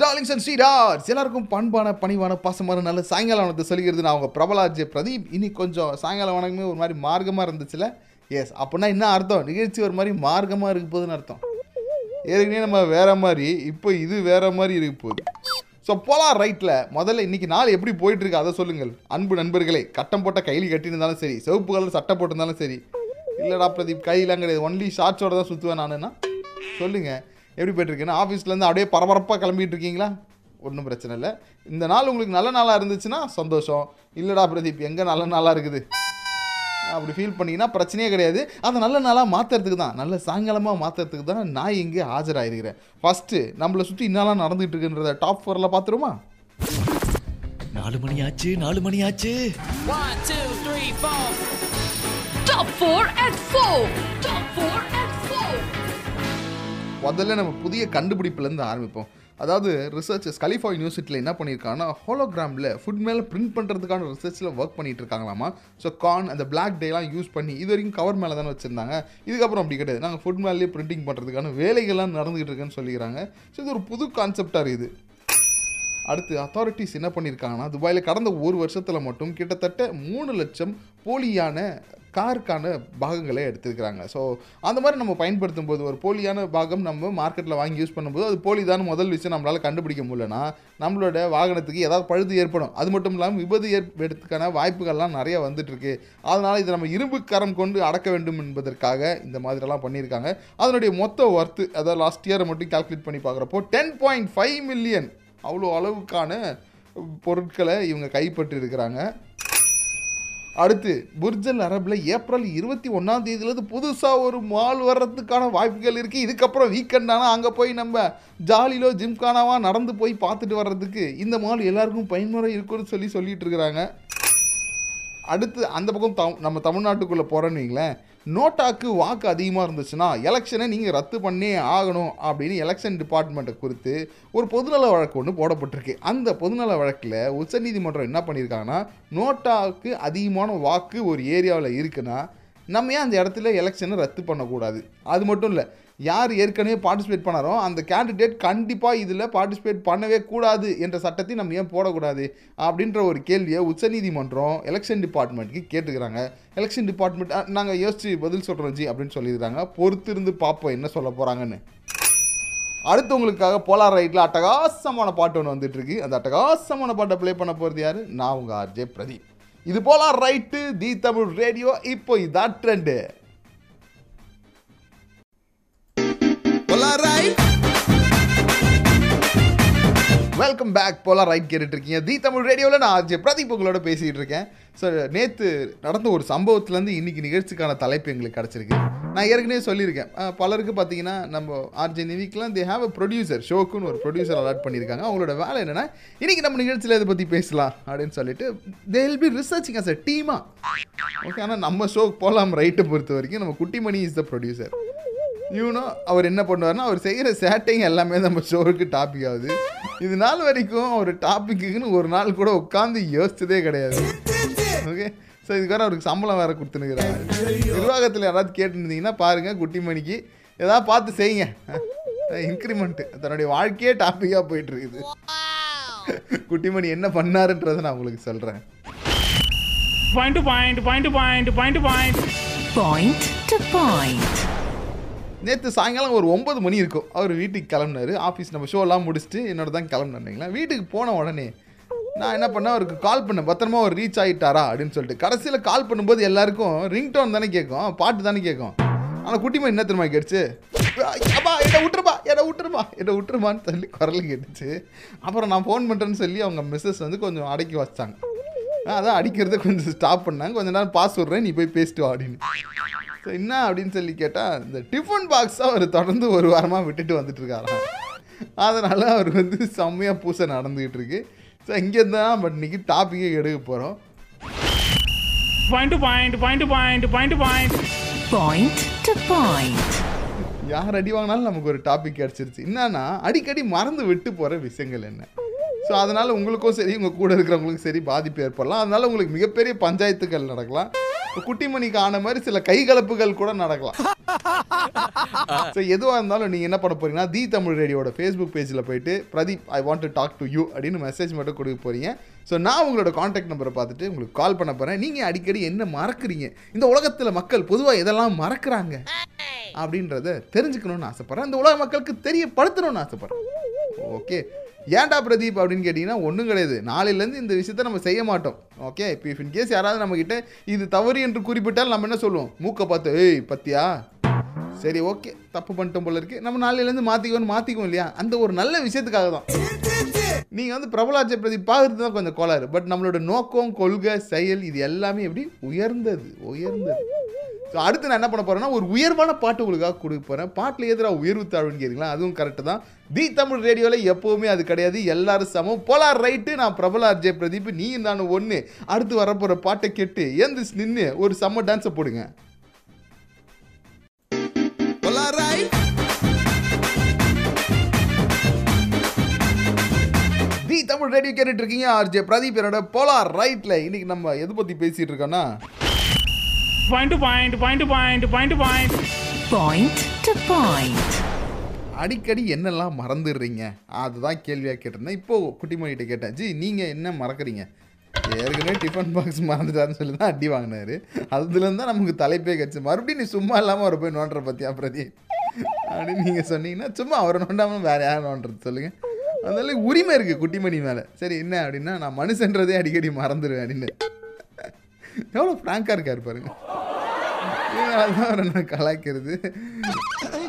Darlings and ஸ்வீடார்ஸ் எல்லாருக்கும் பண்பான பணிவான பாசமான நல்ல சாயங்காலம் வணக்கத்தை சொல்லிக்கிறது நான் அவங்க பிரபலாஜ் பிரதீப். இனி கொஞ்சம் சாயங்காலம் வணக்கமே ஒரு மாதிரி மார்க்கமாக இருந்துச்சுல? எஸ் அப்படின்னா என்ன அர்த்தம்? நிகழ்ச்சி ஒரு மாதிரி மார்க்கமாக இருக்க போகுதுன்னு அர்த்தம். ஏற்கனவே நம்ம வேற மாதிரி இப்போ இது வேற மாதிரி இருக்க போகுது. ஸோ போலாம் ரைட்டில் முதல்ல இன்னைக்கு நாள் எப்படி போயிட்டு இருக்கு அதை சொல்லுங்கள். அன்பு நண்பர்களே கட்டம் போட்ட கையில் கட்டியிருந்தாலும் சரி சிவப்பு கலர் சட்டை போட்டிருந்தாலும் சரி. இல்லைடா பிரதீப் கையிலாம் கிடையாது. ஒன்லி ஷார்ட்ஸோட தான் சுற்றுவேன் நானுன்னா சொல்லுங்கள் எப்படி போயிட்டு இருக்குன்னா ஆஃபீஸ்லேருந்து அப்படியே பரபரப்பாக கிளம்பிட்டு இருக்கீங்களா ஒன்றும் பிரச்சனை இல்லை. இந்த நாள் உங்களுக்கு நல்ல நாளாக இருந்துச்சுன்னா சந்தோஷம். இல்லைடா பிரதீப் எங்கே நல்ல நாளாக இருக்குது? அப்படி ஃபீல் பண்ணீங்கன்னா பிரச்சனையே கிடையாது. அதை நல்ல நாளாக மாற்றுறதுக்கு தான் நல்ல சாயங்காலமாக மாற்றுறதுக்கு தான் நான் இங்கே ஆஜராயிருக்கிறேன். ஃபஸ்ட்டு நம்மளை சுற்றி என்னெல்லாம் நடந்துகிட்டு இருக்குன்றத டாப் ஃபோரில் பார்த்துருமா நாலு மணி ஆச்சு நாலு மணி ஆச்சு One, two, three, four. முதல்ல நம்ம புதிய கண்டுபிடிப்புலேருந்து ஆரம்பிப்போம். அதாவது ரிசர்ச்சர்ஸ் கலிஃபா யூனிவர்சிட்டியில் என்ன பண்ணியிருக்காங்கன்னா ஹோலோகிராமில் ஃபுட் மேலே பிரிண்ட் பண்ணுறதுக்கான ரிசர்ச்சில் ஒர்க் பண்ணிட்டு இருக்காங்களாமா ஸோ கார்ன் அந்த பிளாக் டேலாம் யூஸ் பண்ணி இது வரைக்கும் கவர் மேலே தானே வச்சுருந்தாங்க. இதுக்கப்புறம் அப்படி கிடையாது. நாங்கள் ஃபுட் மேலேயே பிரிண்டிங் பண்ணுறதுக்கான வேலைகள்லாம் நடந்துகிட்டு இருக்குன்னு சொல்லிக்கிறாங்க. ஸோ இது ஒரு புது கான்செப்டாக இருக்குது. அடுத்து அத்தாரிட்டிஸ் என்ன பண்ணியிருக்காங்கன்னா துபாயில் கடந்த ஒரு வருஷத்தில் மட்டும் கிட்டத்தட்ட மூணு லட்சம் போலியான காருக்கான பாகங்களை எடுத்துருக்கிறாங்க. ஸோ அந்த மாதிரி நம்ம பயன்படுத்தும் போது ஒரு போலியான பாகம் நம்ம மார்க்கெட்டில் வாங்கி யூஸ் பண்ணும்போது அது போலி தான் முதல் விஷயம் நம்மளால் கண்டுபிடிக்க முடியலனா நம்மளோட வாகனத்துக்கு ஏதாவது பழுது ஏற்படும். அது மட்டும் இல்லாமல் விபத்து ஏற்படுறதுக்கான வாய்ப்புகள்லாம் நிறைய வந்துட்டுருக்கு. அதனால் இதை நம்ம இரும்பு கரம் கொண்டு அடக்க வேண்டும் என்பதற்காக இந்த மாதிரிலாம் பண்ணியிருக்காங்க அதனுடைய மொத்த ஒர்த்து அதாவது லாஸ்ட் இயரை மட்டும் கால்குலேட் பண்ணி பார்க்குறப்போ டென் பாயிண்ட் ஃபைவ் மில்லியன் அவ்வளோ அளவுக்கான பொருட்களை இவங்க கைப்பற்றிருக்கிறாங்க அடுத்து புர்ஜல் அரபில் ஏப்ரல் இருபத்தி ஒன்றாம் தேதியிலேருந்து புதுசாக ஒரு மால் வர்றதுக்கான வாய்ப்புகள் இருக்குது இதுக்கப்புறம் வீக்கெண்ட் ஆனால் அங்கே போய் நம்ம ஜாலிலோ ஜிம்கானாவாக நடந்து போய் பார்த்துட்டு வர்றதுக்கு இந்த மால் எல்லாருக்கும் பயன்முறை இருக்குன்னு சொல்லி சொல்லிட்டு இருக்கிறாங்க. அடுத்து அந்த பக்கம் த நம்ம தமிழ்நாட்டுக்குள்ளே போகிறோன்னு வைங்களேன். நோட்டாக்கு வாக்கு அதிகமாக இருந்துச்சுன்னா எலெக்ஷனை நீங்கள் ரத்து பண்ணே ஆகணும் அப்படின்னு எலெக்ஷன் டிபார்ட்மெண்ட்டை குறித்து ஒரு பொதுநல வழக்கு ஒன்று போடப்பட்டிருக்கு. அந்த பொதுநல வழக்கில் உச்சநீதிமன்றம் என்ன பண்ணியிருக்காங்கன்னா நோட்டாவுக்கு அதிகமான வாக்கு ஒரு ஏரியாவில் இருக்குன்னா நம்ம ஏன் அந்த இடத்துல எலெக்ஷனை ரத்து பண்ணக்கூடாது? அது மட்டும் இல்லை யார் ஏற்கனவே பார்ட்டிசிபேட் பண்ணாரோ அந்த கேண்டிடேட் கண்டிப்பாக இதில் பார்ட்டிசிபேட் பண்ணவே கூடாது என்ற சட்டத்தை நம்ம ஏன் போடக்கூடாது அப்படின்ற ஒரு கேள்வியை உச்சநீதிமன்றம் எலெக்ஷன் டிபார்ட்மெண்ட்டுக்கு கேட்டுக்கிறாங்க. எலெக்ஷன் டிபார்ட்மெண்ட் நாங்கள் யோசிச்சு பதில் சொல்கிறோம் ஜி அப்படின்னு சொல்லியிருக்காங்க. பொறுத்திருந்து பார்ப்போம் என்ன சொல்ல போகிறாங்கன்னு அடுத்து உங்களுக்காக போலார் ரைட்டில் அட்டகாசமான பாட்டு ஒன்று வந்துட்டு இருக்கு அந்த அட்டகாசமான பாட்டை ப்ளே பண்ண போகிறது யாரு? நான் உங்கள் ஆர்ஜே பிரதீப். இது போலார் ரைட்டு தி தமிழ் ரேடியோ. இப்போ இதான் ட்ரெண்டு வெல்கம் பேக் போலாம் ரைட் கேட்டுட்டு இருக்கீங்க தி தமிழ் ரேடியோவில் நான் ஆர்ஜே பிரதீப் உங்களோட பேசிகிட்டு இருக்கேன் ஸோ நேற்று நடந்த ஒரு சம்பவத்துலேருந்து இன்னைக்கு நிகழ்ச்சிக்கான தலைப்பு எங்களுக்கு கிடச்சிருக்கு. நான் ஏற்கனவே சொல்லியிருக்கேன். பலருக்கு பார்த்தீங்கன்னா நம்ம ஆர்ஜே நிவிக்கெலாம் தே ஹாவ் அ ப்ரொடியூசர் ஷோக்குன்னு ஒரு ப்ரொடியூசர் அலாட் பண்ணியிருக்காங்க. அவங்களோட வேலை என்னென்னா இன்னைக்கு நம்ம நிகழ்ச்சியில் இதை பற்றி பேசலாம் அப்படின்னு சொல்லிட்டு they will be researching as a டீமாக ஓகே ஆனால் நம்ம ஷோ போகலாம் ரைட்டை பொறுத்த வரைக்கும் நம்ம Kuttimani is the producer you know அவர் என்ன பண்ணுவார்னா அவர் செய்கிற சேட்டைங்க எல்லாமே நம்ம ஷோவுக்கு டாபிக் ஆகுது. இது நாள் வரைக்கும் அவர் டாப்பிக்குன்னு ஒரு நாள் கூட உட்காந்து யோசிச்சதே கிடையாது. ஓகே ஸோ இதுக்கு வேறு அவருக்கு சம்பளம் வேறு கொடுத்துனுக்குறாங்க நிர்வாகத்தில் யாராவது கேட்டுருந்தீங்கன்னா பாருங்கள் குட்டிமணிக்கு. ஏதாவது பார்த்து செய்யுங்க. இன்க்ரிமெண்ட்டு தன்னுடைய வாழ்க்கையே டாப்பிக்காக போயிட்டு இருக்குது குட்டிமணி என்ன பண்ணாருன்றதை நான் உங்களுக்கு சொல்கிறேன் Point to point, point to point, point to point. நேற்று சாயங்காலம் ஒரு ஒம்பது மணி இருக்கும். அவர் வீட்டுக்கு கிளம்புனாரு. ஆஃபீஸ் நம்ம ஷோலாம் முடிச்சுட்டு என்னோட தான் கிளம்புனீங்களா வீட்டுக்கு போன உடனே நான் என்ன பண்ணேன்? அவருக்கு கால் பண்ணேன். பத்திரமா அவர் ரீச் ஆகிட்டாரா அப்படின்னு சொல்லிட்டு. கடைசியில் கால் பண்ணும்போது எல்லாருக்கும் ரிங்டோன் தானே கேட்கும். பாட்டு தானே கேட்கும். ஆனால் குட்டிமா என்ன திரும்ப கேட்டுச்சு? அப்பா என்னை விட்டுருப்பா என்னை விட்டுருப்பா என்னை விட்டுருமான்னு சொல்லி குரல் கேட்டுச்சு. அப்புறம் நான் ஃபோன் பண்ணுறேன்னு சொல்லி அவங்க மிஸ்ஸஸ் வந்து கொஞ்சம் அடக்கி வச்சாங்க. அதான் அடிக்கிறத கொஞ்சம் ஸ்டாப் பண்ணாங்க. கொஞ்ச நேரம் பாஸ் விட்றேன் நீ போய் பேசிட்டு வா அப்படின்னு. ஸோ என்ன அப்படின்னு சொல்லி கேட்டால் இந்த டிஃபன் பாக்ஸை அவர் தொடர்ந்து ஒரு வாரமாக விட்டுட்டு வந்துட்டு இருக்காராம். அதனால் அவர் வந்து செம்மையாக பூசை நடந்துக்கிட்டு இருக்கு. ஸோ இங்கேருந்து தான் பட் இன்னைக்கு டாப்பிக்கே எடுக்க போகிறோம் to point, point to point. Point to point. யார் அடி வாங்கினாலும் நமக்கு ஒரு டாபிக் கிடச்சிருச்சு. என்னன்னா அடிக்கடி மறந்து விட்டு போகிற விஷயங்கள் என்ன? ஸோ அதனால் உங்களுக்கும் சரி உங்கள் கூட இருக்கிறவங்களுக்கும் சரி பாதிப்பு ஏற்படலாம். அதனால் உங்களுக்கு மிகப்பெரிய பஞ்சாயத்துகள் நடக்கலாம். குட்டிமணிக்கு ஆன மாதிரி சில கைகலப்புகள் கூட நடக்கலாம். ஸோ எதுவாக இருந்தாலும் நீங்கள் என்ன பண்ண போறீங்கன்னா தி தமிழ் ரேடியோட ஃபேஸ்புக் பேஜில் போயிட்டு Pradeep I want to talk to you அப்படின்னு மெசேஜ் மட்டும் கொடுக்க போகிறீங்க ஸோ நான் உங்களோட காண்டாக்ட் நம்பரை பார்த்துட்டு உங்களுக்கு கால் பண்ண போகிறேன் நீங்கள் அடிக்கடி என்ன மறக்கிறீங்க? இந்த உலகத்தில் மக்கள் பொதுவாக எதெல்லாம் மறக்கிறாங்க? அப்படின்றத தெரிஞ்சுக்கணும்னு ஆசைப்பட்றேன். இந்த உலக மக்களுக்கு தெரியப்படுத்தணும்னு ஆசைப்பட்றேன். ஓகே ஏன்டா பிரதீப் அப்படின்னு கேட்டிங்கன்னா ஒன்றும் கிடையாது. நாளையிலேருந்து இந்த விஷயத்த நம்ம செய்ய மாட்டோம். ஓகே இப்போ இஃப் இன்கேஸ் யாராவது நம்மக்கிட்ட இது தவறு என்று குறிப்பிட்டால் நம்ம என்ன சொல்லுவோம்? மூக்கை பார்த்து ஏய் பத்தியா? சரி ஓகே தப்பு பண்ணிட்டோம் போல இருக்கு. நம்ம நாளையிலேருந்து மாற்றிக்கோன்னு மாற்றிக்குவோம் இல்லையா? அந்த ஒரு நல்ல விஷயத்துக்காக தான். நீங்கள் வந்து பிரபலாட்சி பிரதீப் பார்க்குறது தான் கொஞ்சம் கோளாறு. பட் நம்மளோட நோக்கம் கொள்கை செயல் இது எல்லாமே எப்படி? உயர்ந்தது உயர்ந்தது. ஸோ அடுத்து நான் என்ன பண்ண போகிறேன்னா ஒரு உயர்வான பாட்டு உங்களுக்காக கொடுக்க போகிறேன் பாட்டில் எதிராக உயர்வு தாழ்வுன்னு கேட்குறீங்களா அதுவும் கரெக்டு தான். தி தமிழ் ரேடியோவில் எப்போவுமே அது கிடையாது. எல்லாரும் சமம். போலார் ரைட்டு நான் பிரபல அர்ஜய் பிரதீப் நீ நானும் ஒன்று அடுத்து வரப்போகிற பாட்டை கேட்டு ஏந்திரிச்சு நின்று ஒரு செம்ம டான்ஸை போடுங்க. தமிழ் ரேடியோ கேட்டுட்டு இருக்கீங்க ஆர்ஜே. பிரதீப் என்னோட போலார் ரைட்ல இன்னைக்கு நம்ம எது பத்தி பேசிட்டு இருக்கோம்னா? Point to point, point to point, point to point. Point to point. அடிக்கடி என்னெல்லாம் மறந்துடுறீங்க? அதுதான் கேள்வியாக கேட்டிருந்தேன். இப்போ குட்டிமணிகிட்ட கேட்டேன். ஜி நீங்கள் என்ன மறக்கறீங்க? ஏற்கனவே டிஃபன் பாக்ஸ் மறந்துட்டாருன்னு சொல்லி தான் அடி வாங்கினாரு. அதுலேருந்து தான் நமக்கு தலைப்பே கிடச்சி. மறுபடியும் நீ சும்மா இல்லாமல் அவரை போய் நோண்டுற பத்தியா பிரதி அப்படின்னு நீங்கள் சொன்னீங்கன்னா சும்மா அவரை நோண்டாமல் வேற யார் நோண்டுறது சொல்லுங்கள் அதனால உரிமை இருக்குது குட்டிமணி மேலே. சரி என்ன அப்படின்னா நான் மனுஷன்றதே அடிக்கடி மறந்துடுவேன் அப்படின்னு. எவ்வளோ ஃப்ராங்காக இருக்கார் பாருங்க. இதனால அவரை நான் கலாய்க்கிறது.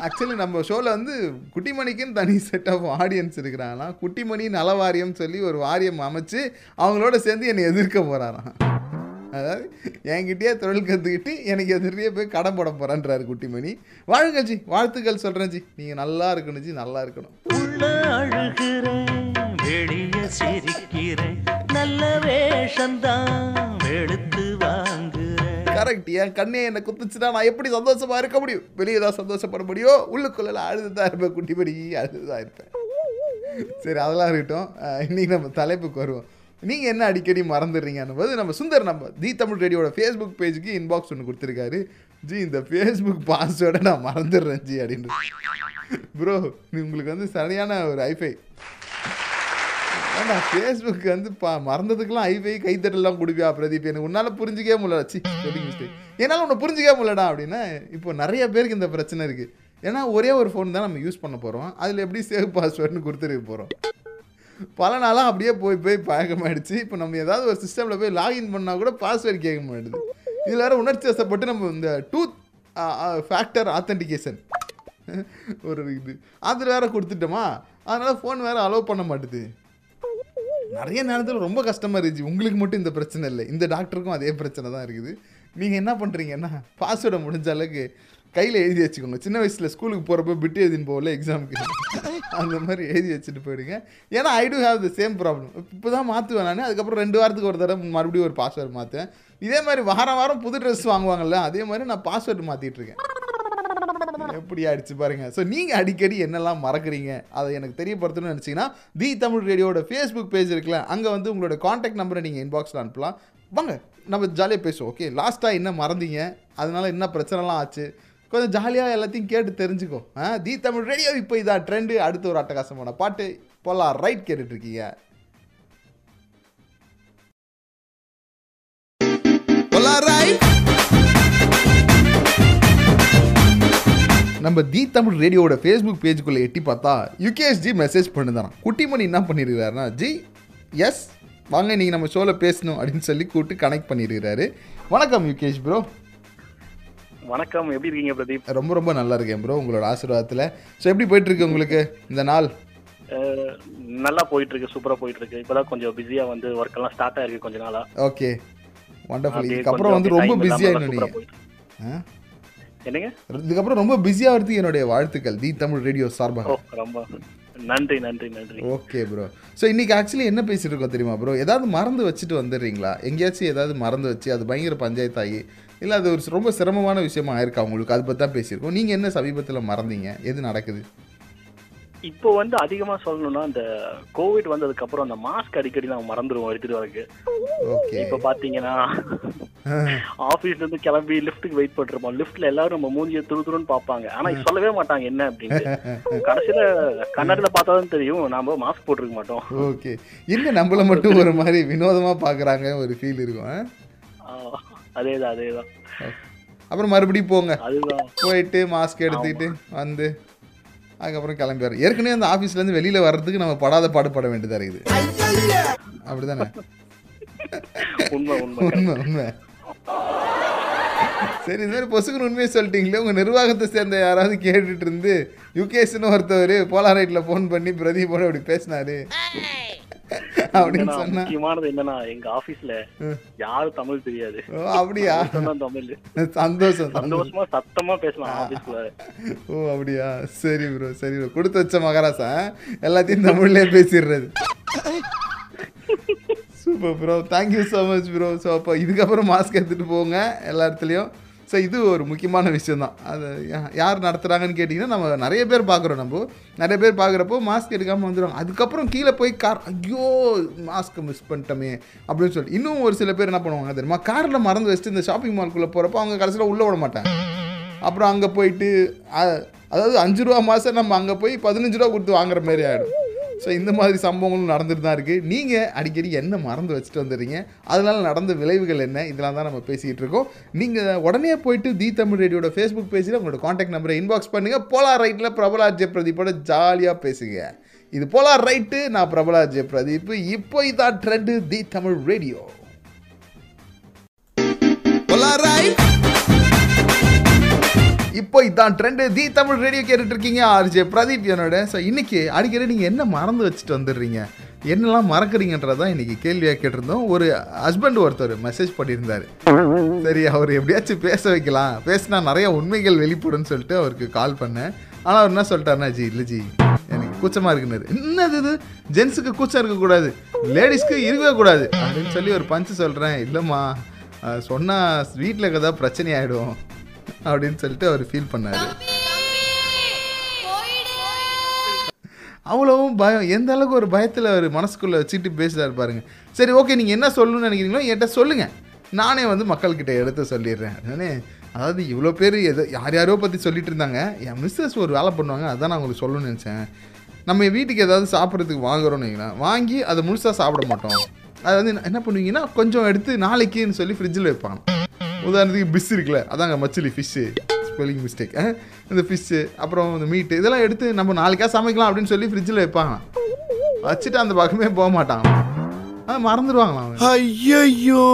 ஆக்சுவலி நம்ம ஷோவில் வந்து குட்டிமணிக்குன்னு தனி செட் ஆஃப் ஆடியன்ஸ் இருக்கிறாங்களாம் குட்டிமணி நலவாரியம் சொல்லி ஒரு வாரியம் அமைச்சு அவங்களோட சேர்ந்து என்னை எதிர்க்க போகிறாராம் அதாவது என்கிட்டயே தொழில் கற்றுக்கிட்டு எனக்கு எதிரியே போய் கடன் போட போகிறேன்றாரு குட்டிமணி. வாழுங்க ஜி வாழ்த்துக்கள் சொல்கிறேன் ஜி. நீங்கள் நல்லா இருக்கணும் ஜி நல்லா இருக்கணும். உள்ள அழுகிறேன் வெளிய சிரிக்கிறேன். நல்ல வேஷந்தான் வெளுத்து வாங்குறேன். கரெக்ட் என் கண்ணே என்னை குத்துச்சுன்னா நான் எப்படி சந்தோஷமா இருக்க முடியும்? வெளியே தான் சந்தோஷப்பட முடியும். உள்ளுக்குள்ள அழுதுதான் இருப்பேன் குட்டி படி அழுதுதான் இருப்பேன். சரி அதெல்லாம் இருக்கட்டும். இன்னைக்கு நம்ம தலைப்புக்கு வருவோம். நீங்கள் என்ன அடிக்கடி மறந்துடுறீங்கன்னு போது நம்ம சுந்தர் நம்ம தி தமிழ் ரேடியோட ஃபேஸ்புக் பேஜுக்கு இன்பாக்ஸ் ஒன்று கொடுத்துருக்காரு. ஜி இந்த ஃபேஸ்புக் பாஸ்வேர்டை நான் மறந்துடுறேன் ஜி அப்படின்னு ப்ரோ உங்களுக்கு வந்து சரியான ஒரு ஐஃபை ஆனால் ஃபேஸ்புக் வந்து பா மறந்ததுக்கெல்லாம் ஐஃபை கைத்தட்டலாம் கொடுப்பியா பிரதீப்? எனக்கு உன்னால் புரிஞ்சிக்கவே முடியல. சி மிஸ்டேக் என்னால் உன்னை புரிஞ்சிக்கவே முடியலடா அப்படின்னா இப்போ நிறைய பேருக்கு இந்த பிரச்சனை இருக்குது ஏன்னா ஒரே ஒரு ஃபோன் தான் நம்ம யூஸ் பண்ண போகிறோம் அதில் எப்படி சேவ் பாஸ்வேர்டுன்னு கொடுத்துருக்க போகிறோம் பல நாளாக அப்படியே போய் போய் பழக்கமாயிடுச்சு. இப்போ நம்ம ஏதாவது ஒரு சிஸ்டமில் போய் லாகின் பண்ணால் கூட பாஸ்வேர்டு கேட்க மாட்டேது இதில் வேறு உணர்ச்சி வசப்பட்டு நம்ம இந்த டூத் ஃபேக்டர் ஆத்தென்டிகேஷன் ஒரு இது. அதில் வேறு கொடுத்துட்டோமா? அதனால் ஃபோன் வேறு அலோவ் பண்ண மாட்டுது. நிறைய நேரத்தில் ரொம்ப கஷ்டமாக இருந்துச்சு. உங்களுக்கு மட்டும் இந்த பிரச்சனை இல்லை. இந்த டாக்டருக்கும் அதே பிரச்சனை தான் இருக்குது. நீங்கள் என்ன பண்ணுறீங்கன்னா பாஸ்வேர்டை முடிஞ்ச அளவுக்கு கையில் எழுதி வச்சுக்கோங்க. சின்ன வயசில் ஸ்கூலுக்கு போகிறப்ப பிட்டு எழுதின்னு போகல எக்ஸாமுக்கு அந்த மாதிரி எழுதி வச்சுட்டு போயிடுங்க. ஏன்னா I do have the same problem இப்போ தான் மாற்றுவேன் நான். அதுக்கப்புறம் ரெண்டு வாரத்துக்கு ஒரு தடவை மறுபடியும் ஒரு பாஸ்வேர்டு மாற்றுவேன் இதே மாதிரி வாரம் வாரம் புது ட்ரெஸ் வாங்குவாங்கல்ல அதே மாதிரி நான் பாஸ்வேர்டு மாற்றிட்டு இருக்கேன் எப்படி ஆயிடுச்சு பாருங்க. ஸோ நீங்கள் அடிக்கடி என்னெல்லாம் மறக்கிறீங்க அதை எனக்கு தெரியப்படுத்தணும்னு நினச்சிங்கன்னா தி தமிழ் ரேடியோட ஃபேஸ்புக் பேஜ் இருக்குல்ல அங்கே வந்து உங்களோட காண்டாக்ட் நம்பரை நீங்கள் இன்பாக்ஸில் அனுப்பலாம். வாங்க நம்ம ஜாலியாக பேசுவோம் ஓகே லாஸ்ட்டாக என்ன மறந்தீங்க? அதனால என்ன பிரச்சனைலாம் ஆச்சு? கொஞ்சம் ஜாலியாக எல்லாத்தையும் கேட்டு தெரிஞ்சுக்கோ. ஆ தி தமிழ் ரேடியோ இப்போ இதான் ட்ரெண்டு அடுத்து ஒரு அட்டகாசமான பாட்டு. போலாம் ரைட் கேட்டுட்ருக்கீங்க நம்ம தி தமிழ் ரேடியோவோட ஃபேஸ்புக் பேஜுக்குள்ளே எட்டி பார்த்தா யுகேஷ் ஜி மெசேஜ் பண்ணுதாராம் குட்டிமணி என்ன பண்ணியிருக்காருன்னா ஜி எஸ் வாங்க நீங்கள் நம்ம ஷோவில் பேசணும் அப்படின்னு சொல்லி கூப்பிட்டு கனெக்ட் பண்ணியிருக்கிறாரு வணக்கம் யுகேஷ் ப்ரோ வணக்கம் எப்படி இருக்கீங்க பிரதீப்? ரொம்ப ரொம்ப நல்லா இருக்கேன் ப்ரோ உங்களோட ஆசீர்வாதத்தில். ஸோ எப்படி போயிட்டு இருக்கு உங்களுக்கு இந்த நாள்? நல்லா போயிட்டு இருக்கு சூப்பரா போயிட்டு இருக்கு இப்பதான் கொஞ்சம் பிஸியா வந்து ஒர்க் எல்லாம் ஸ்டார்ட் ஆயிருக்கு கொஞ்ச நாளா. ஓகே வண்டர்ஃபுல் இதுக்கப்புறம் வந்து ரொம்ப பிஸியாக நீங்கள். என்னங்க? இதுக்கப்புறம் ரொம்ப பிஸியாகிறதுக்கு என்னுடைய வாழ்த்துக்கள். தி தமிழ் ரேடியோ சார்பாக. ரொம்ப. நன்றி நன்றி நன்றி. ஓகே ப்ரோ ஸோ இன்னைக்கு ஆக்சுவலி என்ன பேசிட்டு இருக்கோம் தெரியுமா ப்ரோ ஏதாவது மறந்து வச்சுட்டு வந்துடுறீங்களா? எங்கேயாச்சும் ஏதாவது மறந்து வச்சு அது பயங்கர பஞ்சாயத்து ஆகி இல்லை அது ஒரு ரொம்ப சிரமமான விஷயமா ஆயிருக்கா உங்களுக்கு? அதை பற்றி தான் பேசியிருக்கோம். நீங்கள் என்ன சமீபத்தில் மறந்தீங்க? எது நடக்குது? இப்போ வந்து அதிகமா சொல்லணும்னா இந்த கோவிட் வந்ததுக்கு அப்புறம் அந்த மாஸ்க் அடிக்கடி நாங்க மறந்துடுவோம் எடுத்துட்டு வரக்கு இப்ப பாத்தீங்கன்னா ஆபீஸ்ல இருந்து கிளம்பி லிஃப்ட்டுக்கு வெயிட் பண்ணிருப்போம் லிஃப்ட்ல எல்லாரும் நம்ம மூஞ்சிய துரு துருன்னு பாப்பாங்க ஆனா சொல்லவே மாட்டாங்க என்ன அப்படின்னு கடைசியில கண்ணாடியில பார்த்தாதான் தெரியும் நாம மாஸ்க் போட்டிருக்க மாட்டோம். ஓகே என்ன நம்மள மட்டும் ஒரு மாதிரி வினோதமா பார்க்கறாங்க ஒரு ஃபீல் இருக்கும் அதேதான் அதேதான். அப்புறம் மறுபடியும் போங்க. அதுதான். போயிட்டு மாஸ்க் எடுத்துக்கிட்டு வந்து அதுக்கப்புறம் கிளம்பி வர ஏற்கனவே அந்த ஆஃபீஸ்லேருந்து வெளியில் வர்றதுக்கு நம்ம படாத பாடுபட வேண்டியதாக இருக்குது. அப்படிதானே? உண்மை உண்மை உண்மை உண்மை. சரி இந்த மாதிரி பொசுக்குன்னு உண்மையை சொல்லிட்டீங்களே உங்கள் நிர்வாகத்தை சேர்ந்த யாராவது கேட்டுட்டு இருந்து யுகேஷ்னு ஒருத்தவர் போலாரைட்டில் ஃபோன் பண்ணி பிரதீபோட அப்படி பேசினாரு. அப்படின்னு சொன்னா. முக்கியமானது என்னன்னா எங்க ஆபீஸ்ல யாரும் தமிழ் தெரியாது. அப்படியா? தமிழ். சந்தோஷம் சந்தோஷம். சந்தோஷமா சத்தமா பேசலாம் ஆபீஸ்ல. ஓ அப்படியா? சரி ப்ரோ சரி ப்ரோ கொடுத்து வச்ச மகாராசா? எல்லாத்தையும் தமிழ்லயே பேசிடுறது. Super bro thank you so much bro so அப்போ இதுக்கப்புறம் மாஸ்க் எடுத்துகிட்டு போங்க எல்லா இடத்துலையும். ஸோ இது ஒரு முக்கியமான விஷயம் தான் அது யா- யார் நடத்துகிறாங்கன்னு கேட்டிங்கன்னா நம்ம நிறைய பேர் பார்க்குறோம் நம்ம. நிறைய பேர் பார்க்குறப்போ மாஸ்க் எடுக்காமல் வந்துடுவாங்க அதுக்கப்புறம் கீழே போய் கார் ஐயோ மாஸ்க்கை மிஸ் பண்ணிட்டோமே அப்படின்னு சொல்லி இன்னும் ஒரு சில பேர் என்ன பண்ணுவாங்க தெரியுமா? காரில் மறந்து வச்சுட்டு இந்த ஷாப்பிங் மால்குள்ளே போகிறப்போ அவங்க கடைசியில் உள்ளே விட மாட்டாங்க. அப்புறம் அங்கே போயிட்டு அதாவது அஞ்சு ரூபா மாதம் நம்ம அங்கே போய் பதினஞ்சு ரூபா கொடுத்து வாங்குற மாதிரி ஆகிடும் ஸோ இந்த மாதிரி சம்பவங்களும் நடந்துட்டு தான் இருக்குது நீங்கள் அடிக்கடி என்ன மறந்து வச்சுட்டு வந்துடுறீங்க? அதனால் நடந்த விளைவுகள் என்ன? இதெல்லாம் தான் நம்ம பேசிக்கிட்டு இருக்கோம். நீங்கள் உடனே போயிட்டு தி தமிழ் ரேடியோட ஃபேஸ்புக் பேஜில் உங்களோட காண்டாக்ட் நம்பரை இன்பாக்ஸ் பண்ணுங்கள் போலார் ரைட்டில் பிரபலா ஜெயபிரதீப்போட ஜாலியாக பேசுங்க. இது போலார் ரைட்டு நான் பிரபலா ஜெயபிரதீப் இப்போ இதான் ட்ரெண்டு தி தமிழ் ரேடியோ. இப்போ இதான் ட்ரெண்டு தி தமிழ் ரேடியோ கேட்டுட்டு இருக்கீங்க ஆர்ஜே பிரதீப் என்னோட. ஸோ இன்னைக்கு அடிக்கடி நீங்கள் என்ன மறந்து வச்சுட்டு வந்துடுறீங்க? என்னெல்லாம் மறக்கறீங்கன்றதான் இன்னைக்கு கேள்வியாக கேட்டிருந்தோம். ஒரு ஹஸ்பண்ட் ஒருத்தர் மெசேஜ் பண்ணியிருந்தாரு. சரி அவர் எப்படியாச்சும் பேச வைக்கலாம். பேசினா நிறைய உண்மைகள் வெளிப்படும் சொல்லிட்டு அவருக்கு கால் பண்ணேன். ஆனால் அவர் என்ன சொல்லிட்டாருன்னா ஜி இல்லை ஜி எனக்கு கூச்சமாக இருக்குன்னாரு. என்னது இது? ஜென்ஸுக்கு கூச்சம் இருக்கக்கூடாது. லேடிஸ்க்கு இருக்கவே கூடாது. அப்படின்னு சொல்லி ஒரு பஞ்சு சொல்கிறேன் இல்லைம்மா சொன்னால் வீட்டில் இருக்கதா பிரச்சனை ஆகிடும் அப்படின்னு சொல்லிட்டு அவர் ஃபீல் பண்ணாரு. அவ்வளவும் பயம். எந்த அளவுக்கு ஒரு பயத்தில் அவர் மனசுக்குள்ளே வச்சுட்டு பேசுகிறார் பாருங்க. சரி ஓகே நீங்கள் என்ன சொல்லணும்னு நினைக்கிறீங்களோ என்கிட்ட சொல்லுங்கள் நானே வந்து மக்கள்கிட்ட எடுத்து சொல்லிடுறேன். நானே அதாவது இவ்வளோ பேர் எதோ யார் யாரோ பற்றி சொல்லிட்டு இருந்தாங்க. என் மிஸ்ஸஸ் ஒரு வேலை பண்ணுவாங்க அதான் நான் உங்களுக்கு சொல்லணும்னு நினச்சேன். நம்ம வீட்டுக்கு ஏதாவது சாப்பிட்றதுக்கு வாங்குறோம்னு வைங்களேன். வாங்கி அதை முழுசாக சாப்பிட மாட்டோம். அது வந்து என்ன பண்ணுவீங்கன்னா கொஞ்சம் எடுத்து நாளைக்குன்னு சொல்லி ஃப்ரிட்ஜில் வைப்பாங்க. உதாரணத்துக்கு பிஸ் இருக்குல்ல அதாங்க மச்சிலி ஃபிஷ்ஷு ஸ்பெல்லிங் மிஸ்டேக் இந்த ஃபிஷ்ஷு அப்புறம் இந்த மீட்டு இதெல்லாம் எடுத்து நம்ம நாளைக்கா சமைக்கலாம் அப்படின்னு சொல்லி ஃப்ரிட்ஜில் வைப்பாங்க. வச்சுட்டு அந்த பக்கமே போக மாட்டாங்க. மறந்துடுவாங்களாம் ஐயோ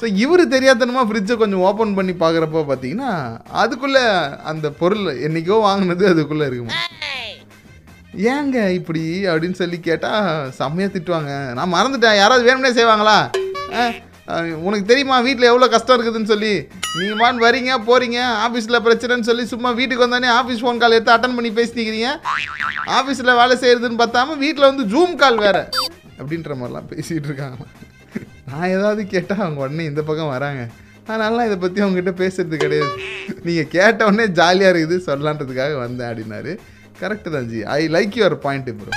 ஸோ இவர் தெரியாதனமா ஃப்ரிட்ஜை கொஞ்சம் ஓப்பன் பண்ணி பார்க்குறப்போ பார்த்தீங்கன்னா அதுக்குள்ளே அந்த பொருள் என்னைக்கோ வாங்கினது அதுக்குள்ளே இருக்குமா. ஏங்க இப்படி அப்படின்னு சொல்லி கேட்டால் செம்மையாக திட்டுவாங்க. நான் மறந்துட்டேன். யாராவது வேணும்னே செய்வாங்களா? ஆ, உனக்கு தெரியுமா வீட்டில் எவ்வளோ கஷ்டம் இருக்குதுன்னு சொல்லி? நீங்கள் மான் வரீங்க போகிறீங்க ஆஃபீஸில் பிரச்சனைன்னு சொல்லி சும்மா வீட்டுக்கு வந்தானே ஆஃபீஸ் ஃபோன் கால் எடுத்து அட்டன் பண்ணி பேசிக்கிறீங்க ஆஃபீஸில் வேலை செய்கிறதுன்னு பார்த்தாம வீட்டில் வந்து ஜூம் கால் வேறு. அப்படின்ற மாதிரிலாம் பேசிகிட்டு இருக்காங்க. நான் ஏதாவது கேட்டால் அவங்க உடனே இந்த பக்கம் வராங்க. அதனால இதை பற்றி அவங்ககிட்ட பேசுறது கிடையாது. நீங்கள் கேட்ட உடனே ஜாலியாக இருக்குது சொல்லலான்றதுக்காக வந்தேன் அப்படின்னாரு. கரெக்டு தான் ji. I like your point bro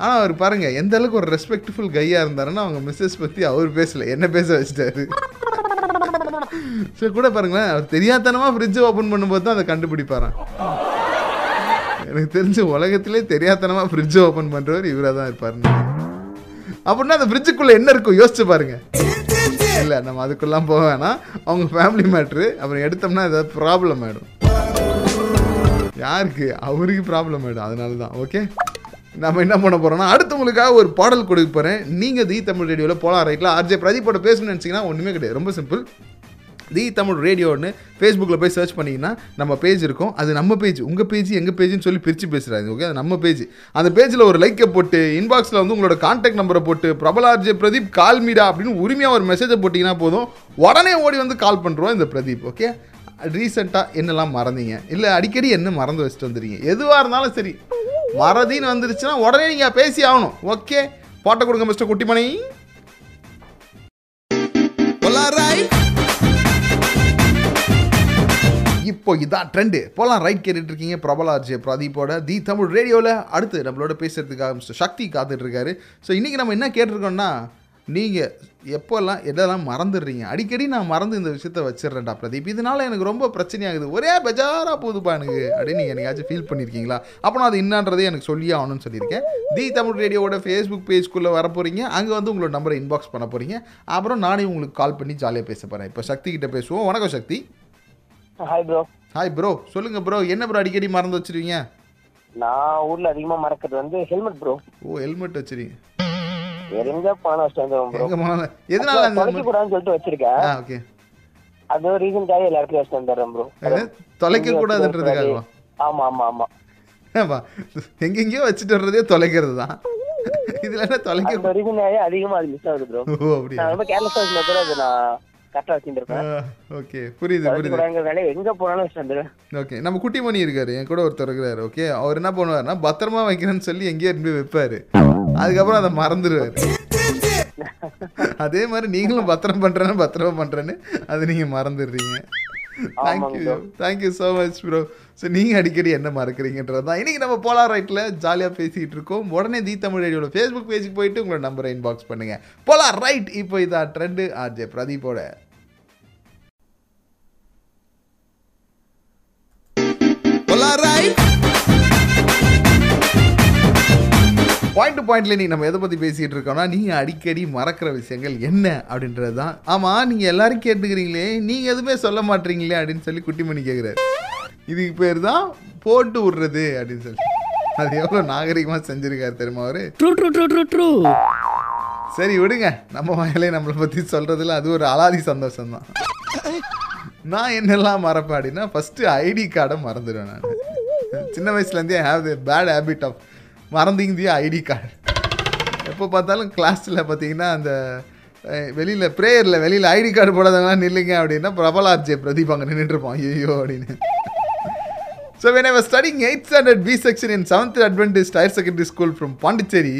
ஆனால் அவர் பாருங்க எந்த அளவுக்கு ஒரு ரெஸ்பெக்ட்ஃபுல் கையாக இருந்தாருன்னா அவங்க மிஸ்ஸஸ் பற்றி அவர் பேசலை. என்ன பேச வச்சிட்டாரு? ஸோ கூட பாருங்களேன். அவர் தெரியாதனமாக ஃப்ரிட்ஜை ஓப்பன் பண்ணும்போது தான் அதை கண்டுபிடிப்பாராம். எனக்கு தெரிஞ்ச உலகத்திலே தெரியாதனமாக ஃப்ரிட்ஜை ஓப்பன் பண்ணுறவர் இவராக தான் இருப்பாருன்னு அப்படின்னா அந்த ஃப்ரிட்ஜுக்குள்ளே என்ன இருக்கும் யோசிச்சு பாருங்க. இல்லை நம்ம அதுக்குள்ளாம் போக வேணாம். அவங்க ஃபேமிலி மேட்ரு அப்புறம் எடுத்தோம்னா ஏதாவது ப்ராப்ளம் ஆகிடும் யாருக்கு? அவருக்கு ப்ராப்ளம் ஆகிடும் அதனால தான் ஓகே நம்ம என்ன பண்ண போகிறோம்னா அடுத்தவங்களுக்காக ஒரு பாடல் கொடுக்க போகிறேன் நீங்கள் தி தமிழ் ரேடியோவில் போலாம் ரைட்டில் ஆர்ஜே பிரதீப்போட பேசணும்னு நினச்சிங்கன்னா ஒன்றுமே கிடையாது. ரொம்ப சிம்பிள் தி தமிழ் ரேடியோன்னு ஃபேஸ்புக்கில் போய் சர்ச் பண்ணிங்கன்னா நம்ம பேஜ் இருக்கும். அது நம்ம பேஜ் உங்கள் பேஜ் எங்கள் பேஜ்னு சொல்லி பிரித்து பேசுகிறாங்க ஓகே அது நம்ம பேஜ் அந்த பேஜில் ஒரு லைக்கை போட்டு இன்பாக்ஸில் வந்து உங்களோட காண்டாக்ட் நம்பரை போட்டு பிரபலார்ஜே பிரதீப் கால் மீடா அப்படின்னு உரிமையாக ஒரு மெசேஜை போட்டிங்கன்னா போதும். உடனே ஓடி வந்து கால் பண்ணுறோம் இந்த பிரதீப் ஓகே ரீசெண்டாக என்னெல்லாம் மறந்தீங்க? இல்லை அடிக்கடி என்ன மறந்து வச்சுட்டு வந்துடுறீங்க எதுவாக இருந்தாலும் சரி. மறதின்னு வந்துருச்சுன்னா உடனே நீங்கள் பேசி ஆகணும். ஓகே? போட்டோ கொடுங்க மிஸ்டர் குட்டிமணி. இப்போ இதான் ட்ரெண்டு போலாம் ரைட் கேட்டுட்டு இருக்கீங்க பிரபலா ஜே பிரதீப்போட தி தமிழ் ரேடியோவில் அடுத்து நம்மளோட பேசுறதுக்காக மிஸ்டர் சக்தி காத்துட்டு இருக்காரு ஸோ இன்றைக்கி நம்ம என்ன கேட்டிருக்கோம்னா நீங்கள் எப்போல்லாம் எதெல்லாம் மறந்துடுறீங்க? அடிக்கடி நான் மறந்து இந்த விஷயத்த வச்சிடுறேன்டா பிரதீப். இதனால எனக்கு ரொம்ப பிரச்சனையாகுது. ஒரே பெஜாராக போகுதுப்பா எனக்கு. அப்படின்னு நீங்கள் எனக்காச்சும் ஃபீல் பண்ணியிருக்கீங்களா அப்போ நான் அது என்னன்றதே எனக்கு சொல்லியே ஆகணும்னு சொல்லியிருக்கேன். தி தமிழ் ரேடியோவோட ஃபேஸ்புக் பேஜ்குள்ளே வர போகிறீங்க அங்கே வந்து உங்களோட நம்பரை இன்பாக்ஸ் பண்ண போகிறீங்க அப்புறம் நானே உங்களுக்கு கால் பண்ணி ஜாலியாக பேச போகிறேன் இப்போ சக்தி கிட்ட பேசுவோம். வணக்கம் Sakthi. Hi bro hi bro சொல்லுங்க ப்ரோ என்ன ப்ரோ அடிக்கடி மறந்து வச்சிருவீங்க நான் ஊர்ல அதிகமா மறக்கிறது வந்து ஹெல்மெட் ப்ரோ ஓ ஹெல்மெட் வச்சிருக்கீங்க. எங்க வச்சுட்டு வந்துடும் எதனால தொலைக்க கூடாதுன்னு சொல்லிட்டு வச்சிருக்கேன் அது ஒரு ரீசன்காக எல்லா இடத்துலயும் வச்சுட்டு வந்துடுறேன் ப்ரோ தொலைக்க கூடாதுன்றதுக்காகவா? ஆமா ஆமா ஆமா. ஆமா எங்கெங்கேயோ வச்சுட்டு வர்றதே தொலைக்கிறது தான். இதுல என்ன தொலைக்க ரீசனாவே அதிகமா அது மிஸ் ஆகுது ப்ரோ ஓ அப்படியா? நான் ரொம்ப கேர்லெஸ்ஸா வச்சுனா கூட அது நான் கரெக்டா வச்சுருப்பேன் ஓகே. புரியுது புரியுது. எங்க போனாலும் ஓகே. நம்ம குட்டிமணி இருக்காரு என் கூட ஒருத்தர் இருக்கிறாரு ஓகே? அவர் என்ன பண்ணுவாருன்னா பத்திரமா வைக்கிறேன்னு சொல்லி எங்கேயோ இருந்து வைப்பாரு. அதுக்கப்புறம் அதை மறந்துடுவாரு அதே மாதிரி நீங்களும் பத்திரம் பண்றேன்னு பத்திரமா பண்றேன்னு அதை நீங்க மறந்துடுறீங்க. Thank you thank you so much bro so நீங்கள் அடிக்கடி என்ன மறக்கிறீங்கன்றது தான் இன்றைக்கி நம்ம போலார் ரைட்டில் ஜாலியாக பேசிக்கிட்டு இருக்கோம். உடனே தி தமிழ் ரேடியோவில் ஃபேஸ்புக் பேஜுக்கு போயிட்டு உங்களோட நம்பரை இன்பாக்ஸ் பண்ணுங்கள் போலார் ரைட் இப்போ இதான் ட்ரெண்டு ஆர்ஜே பிரதீப்போட. போலார் ரைட் பாயிண்ட் டு பாயிண்ட்ல நீ நம்ம எதை பற்றி பேசிகிட்டு இருக்கோம்னா நீங்கள் அடிக்கடி மறக்கிற விஷயங்கள் என்ன அப்படின்றது தான். ஆமாம் நீங்கள் எல்லாரும் கேட்டுக்கிறீங்களே நீங்கள் எதுவுமே சொல்ல மாட்டீங்களே அப்படின்னு சொல்லி குட்டிமணி கேட்குறாரு இதுக்கு பேர் தான் போட்டு விடுறது அப்படின்னு சொல்லி. அது எவ்வளோ நாகரிகமாக செஞ்சுருக்காரு தெரியுமா அவரு? True true true true true சரி விடுங்க. நம்ம வாயிலே நம்மளை பற்றி சொல்கிறதுல அது ஒரு அலாதி சந்தோஷம் தான். நான் என்னெல்லாம் மறப்பேன் அப்படின்னா ஃபஸ்ட்டு ஐடி கார்டை மறந்துடுவேன் நான். சின்ன வயசுலேருந்தே have the bad habit of மறந்திங் ID card? எப்போ பார்த்தாலும் கிளாஸில் பார்த்தீங்கன்னா அந்த வெளியில் ப்ரேயரில் வெளியில் ஐடி கார்டு போடாதவங்களாம் நில்லுங்க அப்படின்னா பிரபலார்ஜே பிரதீப் அங்கே நின்றுட்டுருப்பான் ஐயோ அப்படின்னு. So when I was studying eight standard B section in seventh Adventist higher secondary school from Pondicherry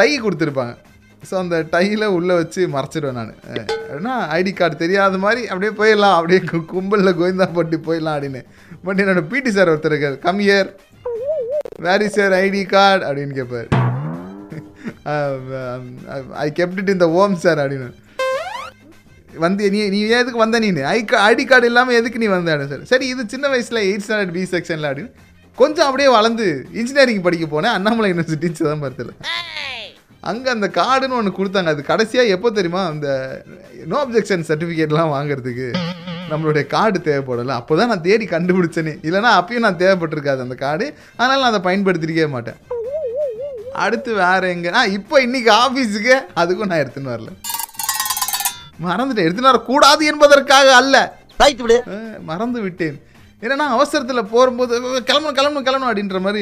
tie கொடுத்துருப்பாங்க. ஸோ அந்த டையில் உள்ளே வச்சு மறைச்சிடுவேன் நான். ஏன்னா ஐடி கார்டு தெரியாத மாதிரி அப்படியே போயிடலாம். அப்படியே கும்பலில் கோவிந்தா போட்டு போயிடலாம் அப்படின்னு. பட் என்னோட பிடி சார் ஒருத்தர் இருக்கார். Come here where is your ID card அப்படின்னு கேட்பார் ஐ கெப்ட் இட் இந்த ஓம் சார் அப்படின்னு. வந்து நீ நீ எதுக்கு வந்த நீ? ஐ ஐடி கார்டு இல்லாமல் எதுக்கு நீ வந்த சார் சரி இது சின்ன வயசில் எயிட் ஸ்டாண்டர்ட் பி செக்ஷனில் அப்படின்னு. கொஞ்சம் அப்படியே வளர்ந்து இன்ஜினியரிங் படிக்க போனேன். அண்ணாமலை யூனிவர்சிட்டி சிதம்பரத்தில் அங்கே அந்த கார்டுன்னு ஒன்று கொடுத்தாங்க. அது கடைசியாக எப்போ தெரியுமா? அந்த நோ அப்ஜெக்ஷன் சர்டிஃபிகேட்லாம் வாங்குறதுக்கு நம்மளுடைய கார்டு தேவைப்படல. அப்போ தான் நான் தேடி கண்டுபிடிச்சேனே. இல்லைனா அப்பயும் நான் தேவைப்பட்டிருக்காது அந்த கார்டு அதனால் நான் அதை பயன்படுத்திருக்கவே மாட்டேன். அடுத்து வேற எங்க? ஆ இப்போ இன்னைக்கு ஆஃபீஸுக்கு அதுக்கும் நான் எடுத்துன்னு வரல. மறந்துட்டேன். எடுத்துன்னு வரக்கூடாது என்பதற்காக அல்ல. மறந்து விட்டேன். ஏன்னா அவசரத்தில் போகும்போது கிளம்பணும் கிளம்பணும் கிளம்பணும் அப்படின்ற மாதிரி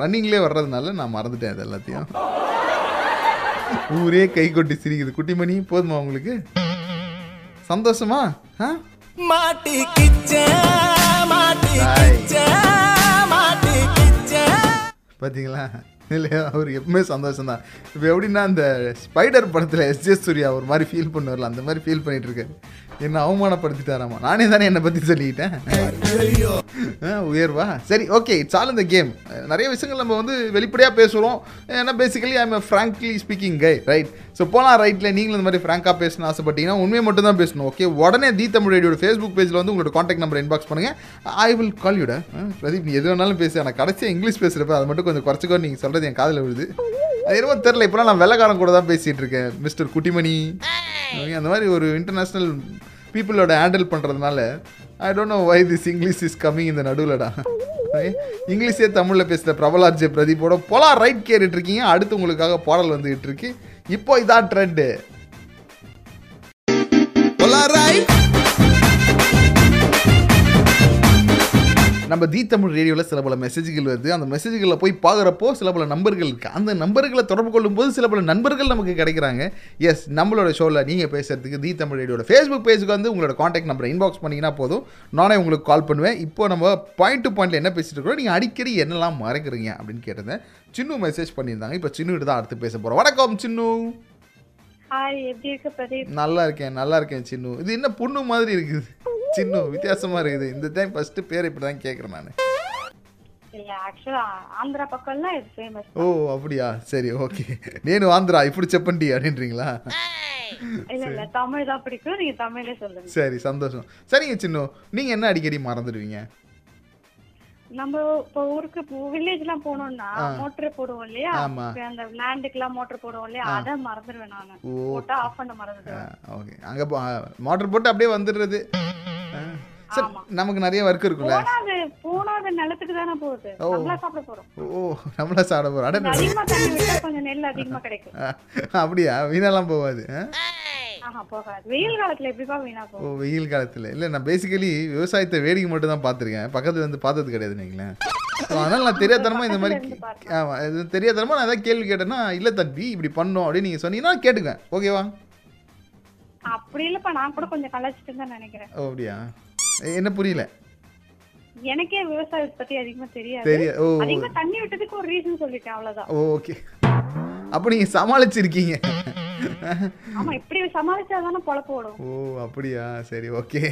ரன்னிங்லேயே வர்றதுனால நான் மறந்துட்டேன் இது எல்லாத்தையும். ஊரே கை கொட்டி சிரிக்குது. குட்டிமணி போதுமா உங்களுக்கு? சந்தோஷமா? பார்த்தீங்களா இல்லையா? அவர் எப்பவுமே சந்தோஷம் தான் இப்போ எப்படின்னா அந்த ஸ்பைடர் படத்தில் எஸ் ஜே சூர்யா ஒரு மாதிரி ஃபீல் பண்ணுவார்ல அந்த மாதிரி ஃபீல் பண்ணிட்டு இருக்காரு. என்ன அவமானப்படுத்திட்டாராமா? நானே தானே என்னை பற்றி சொல்லிக்கிட்டேன் ஆ, உயர்வா? சரி ஓகே இட்ஸ் ஆல் இந்த கேம் நிறைய விஷயங்கள் நம்ம வந்து வெளிப்படையாக பேசுகிறோம் ஏன்னா basically I'm frankly speaking guy right so போனால் ரைட்டில் நீங்களும் இந்த மாதிரி ஃப்ராங்காக பேசணும் ஆசைப்பட்டீங்கன்னா உண்மையை மட்டும் தான் பேசணும் ஓகே உடனே தி தமிழ் ரேடியோட ஃபேஸ்புக் பேஜில் வந்து உங்களோட காண்டாக்ட் நம்பர் இன்பாக்ஸ் பண்ணுங்கள் ஐ வில் கால் யூட பிரதீப் நீ எது வேணாலும் பேசு. ஆனால் கடைசியாக இங்கிலீஷ் பேசுகிறப்ப அதை மட்டும் கொஞ்சம் குறைச்சிக்கோ நீங்கள் சொல்கிறது என் காதில் விழுது. அது என்னமோ தெரில இப்போலாம் நான் வெள்ளக்காரன் கூட தான் பேசிகிட்டு இருக்கேன். மிஸ்டர் குட்டிமணி. அந்த மாதிரி ஒரு இன்டர்நேஷ்னல் பீப்புளோட ஹேண்டில் பண்ணுறதுனால I don't know why this English is coming இந்த நடுவுலடா. இங்கிலீஷே தமிழில் பேசுகிற பிரபலாஜே பிரதீப்போட போலா ரைட் கேட்டுட்டு இருக்கீங்க. அடுத்து உங்களுக்காக பாடல் வந்துகிட்டு இருக்கு. இப்போ இதான் ட்ரெண்டு ரைட் நம்ம தி தமிழ் ரேடியோவில் சில பல மெசேஜ்கள் வருது. அந்த மெசேஜ்களில் போய் பார்க்குறப்போ சில பல நம்பர்கள் இருக்குது அந்த நம்பர்களை தொடர்பு கொள்ளும்போது சில பல நண்பர்கள் நமக்கு கிடைக்கிறாங்க. எஸ் நம்மளோட ஷோவில் நீங்கள் பேசுகிறதுக்கு தி தமிழ் ரேடியோட ஃபேஸ்புக் பேஜுக்கு வந்து உங்களோட காண்டாக்ட் நம்பரை இன்பாக்ஸ் பண்ணிங்கன்னா போதும். நானே உங்களுக்கு கால் பண்ணுவேன். இப்போ நம்ம பாயிண்ட் டு பாயிண்ட்டில் என்ன பேசிட்டு இருக்கோம் நீங்கள் அடிக்கடி என்னெல்லாம் மறைக்கிறீங்க அப்படின்னு கேட்டிருந்தேன் சின்னு மெசேஜ் பண்ணியிருந்தாங்க. இப்போ சின்னுகிட்ட தான் அடுத்து பேச போகிறோம் வணக்கம் சின்னு. நல்லா இருக்கேன் நல்லா இருக்கேன் சின்னு. இது என்ன பொண்ணு மாதிரி இருக்குது. சின்ன வித்தியாசமா இருக்குது. இந்த டைம் ஃபர்ஸ்ட் பேர் இப்படி தான் கேக்குறேன் நான். ஆந்திரா பக்கம்லாம் ஓ அப்படியா? சரி ஓகே நேனு ஆந்திரா இப்படி செப்பண்டி அப்படின்றீங்களா? சரி சந்தோஷம். சரிங்க சின்ன நீங்க என்ன அடிக்கடி மறந்துடுவீங்க? நம்ம இப்போ ஊருக்கு வில்லேஜ் எல்லாம் போனோம்னா. மோட்டர் போடுவோம் இல்லையா? அந்த லேண்டுக்கு எல்லாம் மோட்டர் போடுவோம் இல்லையா. அதை மறந்துடுவேன் நானு. போட்டா ஆஃப் பண்ண மறந்துடுவேன். ஓகே அங்கே மோட்டர் போட்டு அப்படியே வந்துடுறது. நமக்கு நிறைய ஒர்க் இருக்கும்ல? போனா அது போனா அது நிலத்துக்கு தானே போகுது. ஓ. நம்மளா சாப்பிட போறோம். ஓ நம்மளா சாப்பிட போகிறோம் அட கொஞ்சம் நெல் அதிகமா கிடைக்கும். அப்படியா? வீணெல்லாம் போகாது வெயில் காலத்துல எப்படிப்பா வீணா ஓ வெயில் காலத்தில். இல்லை நான் பேசிக்கலி விவசாயத்தை வேடிக்கை மட்டும் தான் பார்த்துருக்கேன். பக்கத்துல இருந்து பார்த்தது கிடையாது நீங்களேன் அதனால் நான் தெரியாதனமா இந்த மாதிரி ஆமாம் இது தெரியாதனமா நான் ஏதாவது கேள்வி கேட்டேன்னா இல்லை தம்பி இப்படி பண்ணோம் அப்படின்னு நீங்கள் சொன்னீங்கன்னா நான் கேட்டுக்குவேன். ஓகேவா அப்படி இல்லப்பா நான் கூட கொஞ்சம் கலாச்சிட்டு தான் நினைக்கிறேன். ஓ அப்படியா? என்ன புரியல? எனக்கே விவசாயத்தை பத்தி அதிகமா தெரியாது. தெரிய ஓ அதிகமா தண்ணி விட்டதுக்கு ஒரு ரீசன் சொல்லிட்டேன் அவ்வளவுதான். ஓகே அப்போ நீங்கள் சமாளிச்சிருக்கீங்க. ஆமா இப்படி சமாளிச்சாதானே பொழப்பு ஓடும். ஓ அப்படியா? சரி okay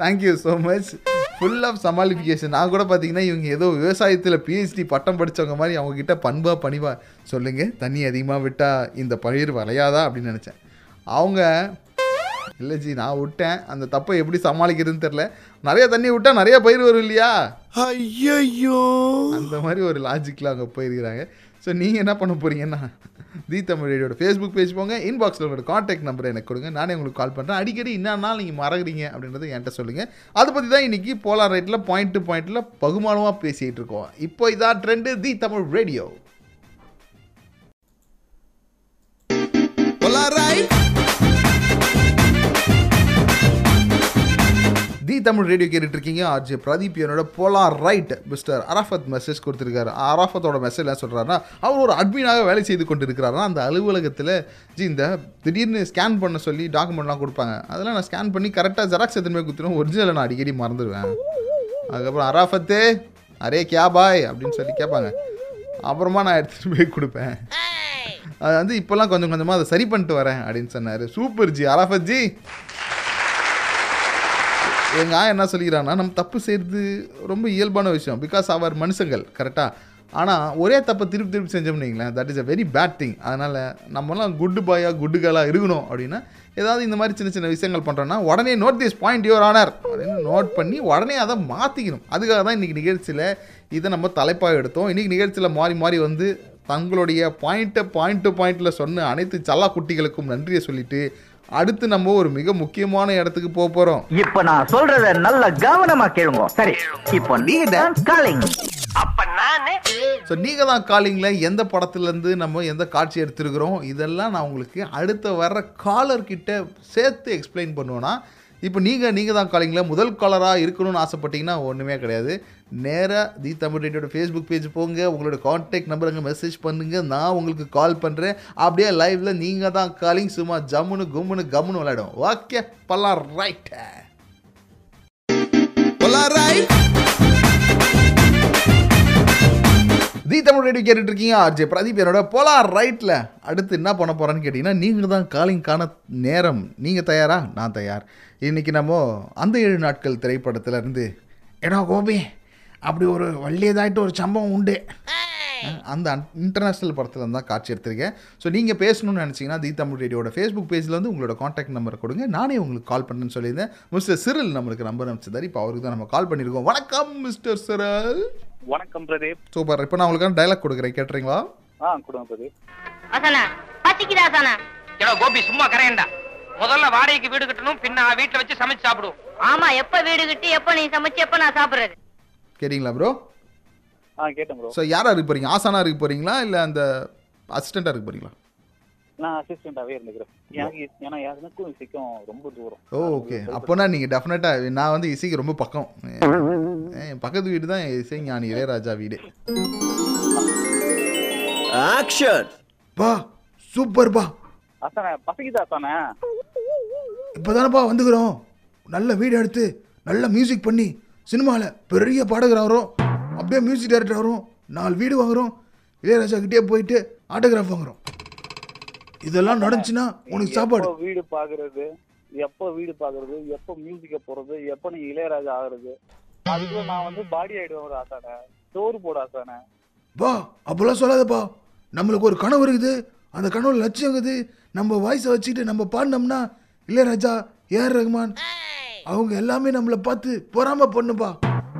thank you so much full of சமாளிஃபிகேஷன் நான் கூட பார்த்தீங்கன்னா இவங்க ஏதோ விவசாயத்தில் பிஹெச்டி பட்டம் படித்தவங்க மாதிரி அவங்க கிட்ட பண்பா பணிவா சொல்லுங்க. தண்ணி அதிகமாக விட்டால் இந்த பயிர் வளையாதா அப்படின்னு நினச்சேன். அவங்க இல்லை ஜி நான் விட்டேன். அந்த தப்பை எப்படி சமாளிக்கிறதுன்னு தெரில நிறைய தண்ணி விட்டா நிறைய பயிர் வரும் இல்லையா? ஐயோ அந்த மாதிரி ஒரு லாஜிக்கில் அவங்க போயிருக்கிறாங்க. ஸோ நீங்கள் என்ன பண்ண போறீங்கன்னா தி தமிழ் ரேடியோட ஃபேஸ்புக் பேஜ் போங்க. இன்பாக்ஸில் உங்களோட காண்டாக்ட் நம்பர் எனக்கு கொடுங்க. நானே உங்களுக்கு கால் பண்ணுறேன் அடிக்கடி என்னன்னா நீங்கள் மறக்கிறீங்க அப்படின்றத என்கிட்ட சொல்லுங்கள் அதை பற்றி தான் இன்றைக்கி போலார் ரைட்டில் பாயிண்ட் டு பாயிண்ட்டில் பகுமானமாக பேசிகிட்டு இருக்கோம். இப்போ இதான் ட்ரெண்டு தி தமிழ் ரேடியோ. ஜி தமிழ் ரேடியோ கேட்டுட்டு இருக்கீங்க ஆர்ஜே பிரதீப் என்னோட போலார் ரைட் மிஸ்டர் அராஃபத் மெசேஜ் கொடுத்துருக்காரு. அராஃபத்தோட மெசேஜ் என்ன சொல்கிறாருன்னா அவர் ஒரு அட்மினாக வேலை செய்து கொண்டு இருக்கிறாருன்னா அந்த அலுவலகத்தில் ஜி இந்த திடீர்னு ஸ்கேன் பண்ண சொல்லி டாக்குமெண்ட்லாம் கொடுப்பாங்க. அதெல்லாம் நான் ஸ்கேன் பண்ணி கரெக்டாக ஜெராக்ஸ் எத்தனை கொடுத்துருவோம் ஒரிஜினலை நான் அடிக்கடி மறந்துடுவேன். அதுக்கப்புறம் அராஃபத்தே அரே கேபாய் பாய்? அப்படின்னு சொல்லி கேட்பாங்க. அப்புறமா நான் எடுத்துகிட்டு போய் கொடுப்பேன். அது வந்து இப்போல்லாம் கொஞ்சம் கொஞ்சமாக அதை சரி பண்ணிட்டு வரேன் அப்படின்னு சொன்னார். சூப்பர் ஜி அராஃபத் ஜி. எங்கள் ஆ என்ன சொல்லிக்கிறான்னா நம்ம தப்பு செய்கிறது ரொம்ப இயல்பான விஷயம். பிகாஸ் அவர் மனுஷங்கள் கரெக்டாக ஆனால் ஒரே தப்பை திருப்பி திருப்பி செஞ்சோம்னு வைங்களேன் that is a very bad thing அதனால் நம்மலாம் குட்டு பாயாக குட்டு கேர்ளாக இருக்கணும் அப்படின்னா ஏதாவது இந்த மாதிரி சின்ன சின்ன விஷயங்கள் பண்ணுறோன்னா உடனே note this point your honour அப்படின்னு நோட் பண்ணி உடனே அதை மாற்றிக்கணும் அதுக்காக தான் இன்றைக்கி நிகழ்ச்சியில் இதை நம்ம தலைப்பாக எடுத்தோம். இன்றைக்கி நிகழ்ச்சியில் மாறி மாறி வந்து தங்களுடைய பாயிண்ட்டை பாயிண்ட் டு பாயிண்டில் சொன்ன அனைத்து சல்லா குட்டிகளுக்கும் நன்றியை சொல்லிவிட்டு அடுத்து நம்ம ஒரு மிக முக்கியமான இடத்துக்கு போக போகிறோம் இப்ப நான் சொல்றத நல்ல கவனமா கேளுங்க. சரி இப்போ நீங்க காலிங் அப்ப நானே ஸோ நீங்கள் தான் காலிங்கில் எந்த படத்துலேருந்து நம்ம எந்த காட்சி எடுத்துருக்குறோம்? இதெல்லாம் நான் உங்களுக்கு அடுத்த வர்ற காலர் கிட்ட சேர்த்து எக்ஸ்பிளைன் பண்ணுவேன்னா இப்போ நீங்கள் நீங்கள் தான் காலிங்கில் முதல் காலராக இருக்கணும்னு ஆசைப்பட்டீங்கன்னா ஒன்றுமே கிடையாது. நேராக தி தமிழ் ரேடியோட ஃபேஸ்புக் பேஜ் போங்க உங்களோட காண்டாக்ட் நம்பர் அங்கே மெசேஜ் பண்ணுங்கள் நான் உங்களுக்கு கால் பண்ணுறேன் அப்படியே லைவில் நீங்கள் தான் காலிங் சும்மா ஜம்முன்னு கும்முன்னு கம்முன்னு விளையாடும் ஓகே பல்லாம் ரைட் தி தமிழ் ரேடியோ கேட்டுட்டு இருக்கீங்க ஆர்ஜே. பிரதீப் என்னோட போலார் ரைட்டில் அடுத்து என்ன பண்ண போகிறான்னு கேட்டிங்கன்னா நீங்கள் தான் காலிங் காண நேரம். நீங்கள் தயாரா? நான் தயார். இன்றைக்கி நம்ம அந்த ஏழு நாட்கள் திரைப்படத்துல இருந்து ஏடா கோபி அப்படி ஒரு வள்ளியதாயிட்டு ஒரு சம்பவம் உண்டு. அந்த இன்டர்நேஷ்னல் படத்தில் தான் காட்சி எடுத்திருக்கேன். ஸோ நீங்கள் பேசணும்னு நினச்சிங்கன்னா தி தமிழ் ரேடியோட ஃபேஸ்புக் பேஜில் வந்து உங்களோட காண்டாக்ட் நம்பரை கொடுங்க. நானே உங்களுக்கு கால் பண்ணுன்னு சொல்லியிருந்தேன். மிஸ்டர் சிரில் நம்மளுக்கு நம்பர் அனுப்பிச்சிருந்தார். இப்போ அவருக்கு தான் நம்ம கால் பண்ணியிருக்கோம். வணக்கம் மிஸ்டர் சிரல். வணக்கம் பிரதீப். சூப்பர். இப்போ நான் உங்களுக்கான டைலாக் கொடுக்குறேன். கேட்டுறீங்களா? ஆ கொடுங்க பிரதீப். அசனா பசிக்குதா அசனா ஏடா கோபி சும்மா கரையண்டா. முதல்ல வாடகைக்கு வீடு கட்டணும் பின்ன வீட்டுல வச்சு சமைச்சு சாப்பிடுவோம் ஆமா எப்ப வீடு கட்டி எப்ப நீ சமைச்சு எப்ப நான் சாப்பிடுறது? கேட்டிங்களா ப்ரோ ஆ கேட்டேன் ப்ரோ ஸோ யாரா இருக்க போறீங்க? ஆசானா இருக்க போறீங்களா? இல்லை அந்த அசிஸ்டண்ட்டாக இருக்க போறீங்களா? நான் அசிஸ்டண்டாவே இருந்துக்கிறேன். எனக்கு ஏன்னா எனக்கும் இசைக்கும் ரொம்ப தூரம். ஓ ஓகே அப்போனா நீங்கள் டெஃபினட்டாக நான் வந்து இசைக்கு ரொம்ப பக்கம். பக்கத்து வீடு தான் இசை ஞானி இளையராஜா வீடு. ஆக்ஷன் பா சூப்பர் பா. அசானே பசிக்குதா அசானே இப்போ தானப்பா வந்துக்கிறோம். நல்ல வீடு எடுத்து நல்ல மியூசிக் பண்ணி சினிமாவில் பெரிய பாடகர் வரும் அப்படியே மியூசிக் டைரக்டர் வரும் நாலு வீடு வாங்குறோம். இளையராஜா கிட்டே போயிட்டு ஆட்டோகிராஃப் வாங்குறோம். இதெல்லாம் நடந்துச்சுன்னா உனக்கு சாப்பாடு. வீடு பாக்குறது எப்போ வீடு பாக்குறது எப்போ மியூசிக்க போறது எப்போ நீங்க இளையராஜா ஆகுறது? அதுக்குள்ள நான் வந்து பாடி ஆயிடுவேன் ஒரு ஆசானே. சோறு போட ஆசானே. பா அப்போல்லாம் சொல்லாதப்பா. நம்மளுக்கு ஒரு கனவு இருக்குது. அந்த கனவுல லட்சியம் இருக்குது. நம்ம வாய்ஸை வச்சுக்கிட்டு நம்ம பாடினோம்னா இளையராஜா ஏஆர் ரஹ்மான் அவங்க எல்லாமே நம்மளை பார்த்து பொறாம பண்ணுப்பா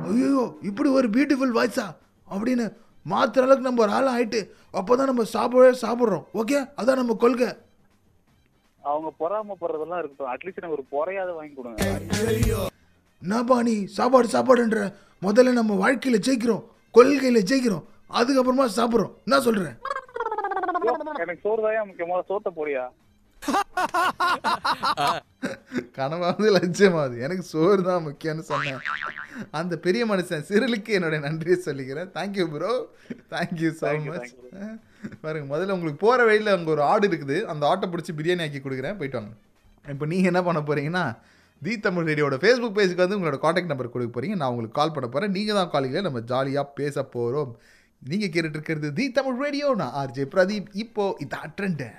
ஐயோ இப்படி ஒரு பியூட்டிஃபுல் வாய்ஸா அப்படின்னு மாத்துற அளவுக்கு நம்ம ஒரு ஆள் ஆயிட்டு அப்போதான் நம்ம சாப்பிடவே சாப்பிட்றோம். ஓகே அதான் நம்ம கொள்கை. அவங்க பொறாமப்படுறதெல்லாம் இருக்கட்டும். அட்லீஸ்ட் எனக்கு ஒரு பொறையாத வாங்கி கொடுங்க. என்னப்பா நீ சாப்பாடு சாப்பாடுன்ற? முதல்ல நம்ம வாழ்க்கையில ஜெயிக்கிறோம். கொள்கையில ஜெயிக்கிறோம். அதுக்கப்புறமா சாப்பிட்றோம். என்ன சொல்றேன் எனக்கு சோறு தான் முக்கியமா? சோத்த போறியா? கனவாவது லட்சியமாவது. எனக்கு சோறு தான் முக்கியம்னு சொன்னேன். அந்த பெரிய மனுஷன் சிறுலுக்கு என்னுடைய நன்றியை சொல்லிக்கிறேன் thank you bro thank you so much பாருங்க முதல்ல உங்களுக்கு போகிற வழியில் அங்கே ஒரு ஆடு இருக்குது. அந்த ஆட்டை பிடிச்சி பிரியாணி ஆக்கி கொடுக்குறேன். போயிட்டு வாங்க. இப்போ நீங்கள் என்ன பண்ண போகிறீங்கன்னா தி தமிழ் ரேடியோட ஃபேஸ்புக் பேஜுக்கு வந்து உங்களோட காண்டாக்ட் நம்பர் கொடுக்க போகிறீங்க நான் உங்களுக்கு கால் பண்ண போகிறேன் நீங்கள் தான் காலிங்கில் நம்ம ஜாலியாக பேச போகிறோம் நீங்கள் கேட்டுட்டு இருக்கிறது தி தமிழ் ரேடியோ நான் ஆர்ஜே பிரதீப். இப்போ இதான் ட்ரெண்டு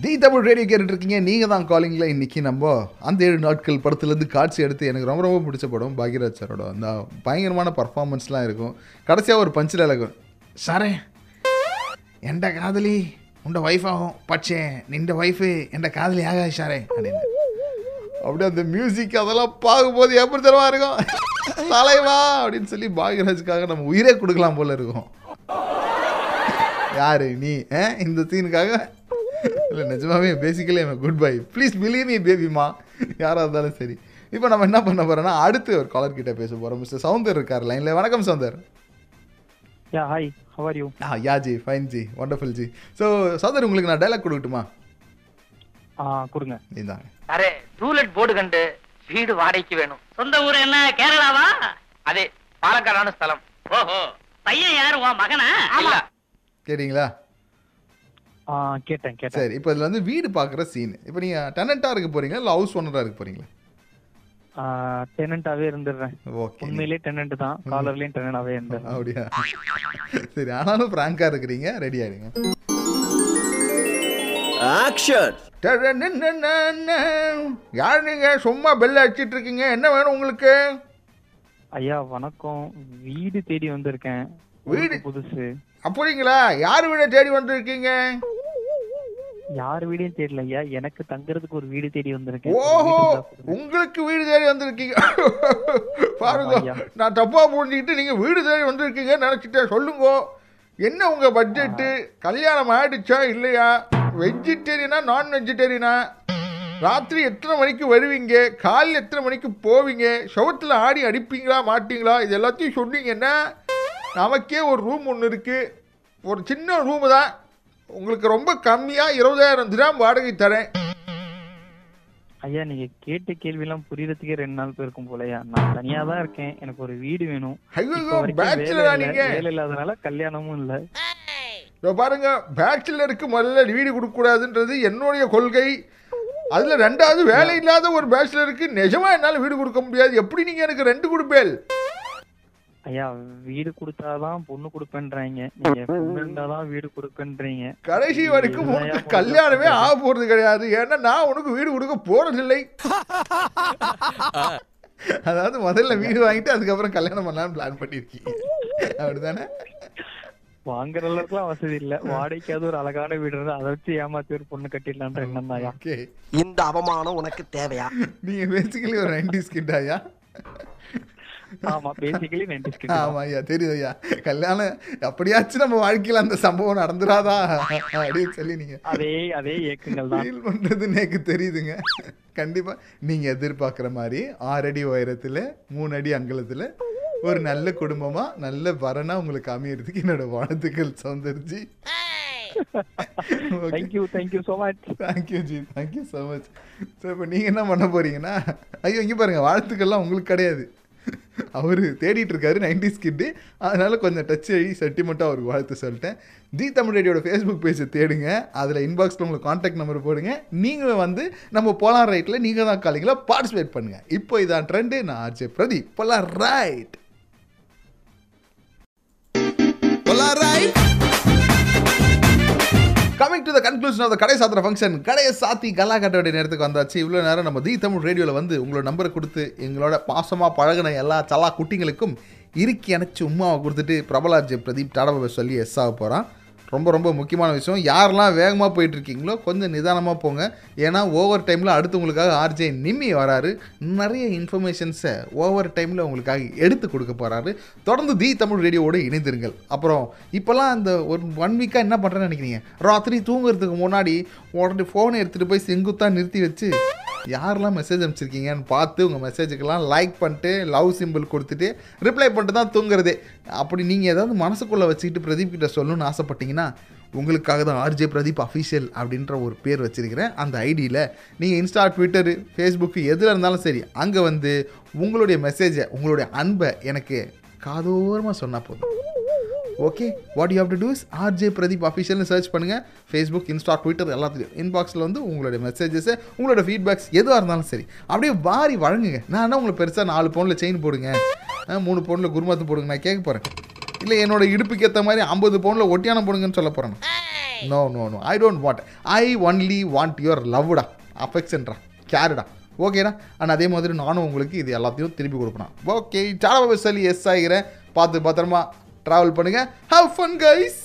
தி தமிழ் ரேடியோ கேட்டுட்டு இருக்கீங்க நீங்கள் தான் காலிங்கில் இன்னைக்கு நம்ம அந்த ஏழு நாட்கள் படத்துலேருந்து காட்சி எடுத்து எனக்கு ரொம்ப ரொம்ப பிடிச்ச படம் பாக்யராஜ் சாரோட. அந்த பயங்கரமான பர்ஃபார்மன்ஸ்லாம் இருக்கும். கடைசியாக ஒரு பஞ்சில் இருக்கும் சாரே என்ட காதலி உண்ட ஒய்ஃப் ஆகும். பட்சே நின்ற ஒய்ஃபு என்ட காதலி ஆகாது சாரே. அப்படின்னு. அப்படியே அந்த மியூசிக் அதெல்லாம் பார்க்கும்போது எப்படி தரமாக இருக்கும்? தலைவா அப்படின்னு சொல்லி பாக்யராஜுக்காக நம்ம உயிரே கொடுக்கலாம் போல இருக்கும். யாரு நீ? இந்த சீனுக்காக? இல்லை நிஜமாவே basically good bye please believe me. பேபிமா யாராக இருந்தாலும் சரி. இப்போ நம்ம என்ன பண்ண போறோம்னா அடுத்து ஒரு காலர் கிட்ட பேச போறோம். மிஸ்டர் சவுந்தர் இருக்கார் லைன்ல வணக்கம் Soundar yeah hi how are you uh yeah ji fine ji wonderful ji so Soundar உங்களுக்கு நான் டைலாக் கொடுக்கட்டுமா? ஆ கொடுங்க. இந்தாங்க. அரே டூலெட் போர்டு கண்டு வீடு வாடகைக்கு வேணும். சொந்த ஊர் என்ன? கேரளாவா? அதே பாலக்காடான ஸ்தலம். ஓஹோ. பையன் யாரு? உன் மகனா? இல்ல. கேட்டிங்களா? ஆ கேட்டேன் கேட்டேன். சரி இப்போ இதில் வந்து வீடு பார்க்குற சீன் இப்போ நீங்கள் டெனண்ட்டாக இருக்க போறீங்களா? இல்லை ஹவுஸ் ஓனராக இருக்க போறீங்களா? டெனண்டாவே இருந்துடுறேன். ஓகே. உண்மையிலேயே டெனண்ட் தான். காலர்லயும் டெனண்டாவே இருந்துடுறேன் அப்படியா? சரி ஆனாலும் ஃப்ராங்காக இருக்கிறீங்க. ரெடி ஆயிடுங்க. ஆக்ஷன் யார் நீங்க? சும்மா பெல் அடிச்சிட்டு இருக்கீங்க. என்ன வேணும் உங்களுக்கு? ஐயா வணக்கம். வீடு தேடி வந்திருக்கேன். வீடு? புதுசு. அப்படிங்களா? யார் வீட தேடி வந்திருக்கீங்க? யார் வீடையும் தெரியல ஐயா. எனக்கு தங்குறதுக்கு ஒரு வீடு தேடி வந்திருக்கேன். ஓஹோ! உங்களுக்கு வீடு தேடி வந்திருக்கீங்க. பாருங்க. நான் தப்பா புரிஞ்சுக்கிட்டு நீங்க வீடு தேடி வந்திருக்கீங்க நினைச்சிட்டேன். சொல்லுங்க. என்ன உங்க பட்ஜெட்டு கல்யாணம் ஆயிடுச்சா இல்லையா? வெஜிடேரியனா நான் வெஜிடேரியனா ராத்திரி எத்தனை மணிக்கு வருவீங்க? காலையில் எத்தனை மணிக்கு போவீங்க? சுவத்தில் ஆடி அடிப்பீங்களா மாட்டீங்களா? இது எல்லாத்தையும் சொன்னீங்கன்னா நமக்கே ஒரு ரூம் ஒன்று இருக்குது ஒரு சின்ன ரூமு தான். உங்களுக்கு ரொம்ப கம்மியாக இருபதாயிரம் திராம் வாடகை தரேன். ஐயா நீங்க கேட்ட கேள்வி எல்லாம் புரியறதுக்கே ரெண்டு நாள் போயிருக்கும் போலயா? நான் தனியா தான் இருக்கேன். எனக்கு ஒரு வீடு வேணும். வேலை. நீங்க? இல்லாதனால கல்யாணமும் இல்ல. இதோ பாருங்க பேச்சுலருக்கு முதல்ல வீடு கொடுக்கக்கூடாதுன்றது என்னுடைய கொள்கை. அதில் ரெண்டாவது வேலை இல்லாத ஒரு பேச்சுலருக்கு நிஜமா என்னால் வீடு கொடுக்க முடியாது. எப்படி நீங்கள் எனக்கு ரெண்டு கொடுப்பேல் ஐயா வீடு கொடுத்தாதான் பொண்ணு கொடுப்பேன்றாங்க. நீங்க பொண்ணு இருந்தாதான் வீடு கொடுப்பேன்றீங்க. கடைசி வரைக்கும் உனக்கு கல்யாணமே ஆக போகிறது கிடையாது. ஏன்னா நான் உனக்கு வீடு கொடுக்க போறதில்லை. அதாவது முதல்ல வீடு வாங்கிட்டு அதுக்கப்புறம் கல்யாணம் பண்ணலாம்னு பிளான் பண்ணியிருக்கீங்க அப்படிதானே? வாங்குற அளவுக்குலாம் வசதி இல்ல. வாடகைக்காவது ஒரு அழகான வீடு இருந்தா அதை வச்சு ஏமாத்தி ஒரு பொண்ணு கட்டிடலான்ற எண்ணம் தான் ஓகே. இந்த அவமானம் உனக்கு தேவையா? நீங்க பேசிக்கலி ஒரு நைன்டிஸ் கிட் ஐயா. ஆமா பேசிக்கலி நைன்டிஸ் கிட்ட ஆமா ஐயா தெரியுது ஐயா. கல்யாணம் அப்படியாச்சும் நம்ம வாழ்க்கையில அந்த சம்பவம் நடந்துராதா? அப்படின்னு சொல்லி நீங்க அதே அதே இயக்கங்கள் தான். ஃபீல் பண்றதுன்னு எனக்கு தெரியுதுங்க. கண்டிப்பா. நீங்க எதிர்பார்க்குற மாதிரி ஆறு அடி உயரத்துல மூணு அடி அங்கலத்துல ஒரு நல்ல குடும்பமா நல்ல வரனா உங்களுக்கு அமையறதுக்கு என்னோட வாழ்த்துக்கள் Soundarji. Thank you thank you so much thank you ji thank you so much so இப்போ நீங்கள் என்ன பண்ண போறீங்கன்னா ஐயோ இங்கே பாருங்க வாழ்த்துக்கள்லாம் உங்களுக்கு கிடையாது. அவர் தேடிட்டு இருக்காரு நைன்டிஸ் கிட்டு அதனால கொஞ்சம் டச் ஆகி சென்டிமெண்ட்டாக அவருக்கு வாழ்த்து சொல்லிட்டேன். ஜி தமிழ் ரேடியோட ஃபேஸ்புக் பேஜை தேடுங்க. அதில் இன்பாக்ஸில் உங்களுக்கு காண்டாக்ட் நம்பர் போடுங்க. நீங்களும் வந்து நம்ம போலாம் ரைட்டில் நீங்கள் தான் காலிங்களா பார்ட்டிசிபேட் பண்ணுங்கள் இப்போ இதான் ட்ரெண்டு நான் ஆர்ஜே பிரதீப். போலாம் right polar right coming to the conclusion of கடை சாத்திர ஃபங்க்ஷன் கடையை சாத்தி கல்லா கட்ட வேண்டிய நேரத்துக்கு வந்தாச்சு. இவ்வளோ நேரம் நம்ம தி தமிழ் ரேடியோவில் வந்து உங்களோட நம்பரை கொடுத்து எங்களோட பாசமாக பழகின எல்லா சலா குட்டிங்களுக்கும் இறுக்கி அணைச்சி உமாவை கொடுத்துட்டு பிரபலாஜ் பிரதீப் டாடாபாபை சொல்லி எஸ் ஆக போகிறான் ரொம்ப ரொம்ப முக்கியமான விஷயம். யாரெல்லாம் வேகமாக போயிட்டுருக்கீங்களோ கொஞ்சம் நிதானமாக போங்க. ஏன்னா ஓவர் டைமில் அடுத்தவங்களுக்காக ஆர்ஜே நிம்மி வராரு. நிறைய இன்ஃபர்மேஷன்ஸை ஓவர் டைமில் உங்களுக்காக எடுத்து கொடுக்க போகிறாரு தொடர்ந்து தி தமிழ் ரேடியோவோடு இணைந்திருங்கள். அப்புறம் இப்போல்லாம் அந்த ஒரு ஒன் வீக்காக என்ன பண்ணுறேன்னு நினைக்கிறீங்க? ராத்திரி தூங்குறதுக்கு முன்னாடி உடனே ஃபோனை எடுத்துகிட்டு போய் செங்குத்தாக நிறுத்தி வச்சு யாரெல்லாம் மெசேஜ் அனுப்பிச்சிருக்கீங்கன்னு பார்த்து உங்கள் மெசேஜுக்கெல்லாம் லைக் பண்ணிட்டு லவ் சிம்பிள் கொடுத்துட்டு ரிப்ளை பண்ணிட்டு தான் தூங்குறதே. அப்படி நீங்கள் ஏதாவது மனசுக்குள்ளே வச்சுக்கிட்டு பிரதீப் கிட்ட சொல்லணும்னு ஆசைப்பட்டீங்கன்னா உங்களுக்காக தான் ஆர்ஜே பிரதீப் அஃபிஷியல் அப்படின்ற ஒரு பேர் வச்சுருக்கிறேன். அந்த ஐடியில் நீங்கள் இன்ஸ்டா ட்விட்டரு ஃபேஸ்புக்கு எதில் இருந்தாலும் சரி அங்கே வந்து உங்களுடைய மெசேஜை உங்களுடைய அன்பை எனக்கு காதோரமாக சொன்னால் போதும். Okay what you have to do is RJ Pradeep அஃபிஷியல்னு search பண்ணுங்கள் ஃபேஸ்புக் இன்ஸ்டா ட்விட்டர் எல்லாத்துலையும். இன்பாக்ஸில் வந்து உங்களுடைய மெசேஜஸை உங்களோட ஃபீட்பேக்ஸ் எதுவாக இருந்தாலும் சரி அப்படியே வாரி வழங்குங்க. நான் என்ன உங்களுக்கு பெருசாக நாலு பவுனில் செயின் போடுங்க? மூணு பவுனில் குருமாத்து போடுங்க நான் கேட்க போகிறேன் இல்லை என்னோட இடுப்புக்கு ஏற்ற மாதிரி ஐம்பது பவுனில் ஒட்டியானம் போடுங்கன்னு சொல்ல போகிறேன் no no no I don't want I only want your லவ்டா அஃபெக்ஷன்டா கேருடா ஓகேடா அண்ட் அதே மாதிரி நானும் உங்களுக்கு இது எல்லாத்தையும் திருப்பி கொடுப்பேன். ஓகே சாலபாபு சொல்லி எஸ் ஆகிறேன் பார்த்து பத்திரமா ட்ராவல் பண்ணுங்கள் ஹவ் ஃபன் கைஸ்